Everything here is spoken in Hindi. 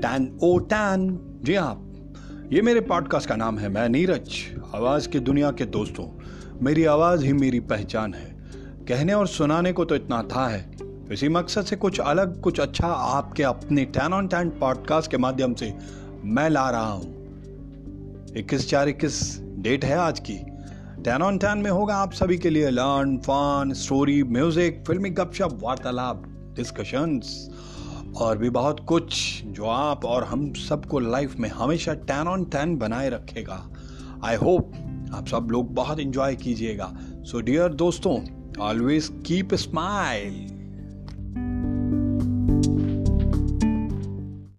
टैन ओ टैन जी हाँ ये मेरे पॉडकास्ट का नाम है। मैं नीरज, आवाज़ की दुनिया के दोस्तों। मेरी आवाज़ ही मेरी पहचान है। कहने और सुनाने को तो इतना था है। इसी मकसद से कुछ अलग, कुछ अच्छा आपके अपने टैन ऑन टैन पॉडकास्ट के माध्यम से मैं ला रहा हूँ। इक्कीस चार इक्कीस डेट है आज की। टैन ऑन टैन में होगा आप सभी के लिए लर्न फन स्टोरी म्यूज़िक फिल्मी गपशप, वार्तालाप डिस्कशंस और भी बहुत कुछ जो आप और हम सबको लाइफ में हमेशा टैन ऑन टैन बनाए रखेगा। आई होप आप सब लोग बहुत इंजॉय कीजिएगा। सो डियर दोस्तों ऑलवेज कीप स्माइल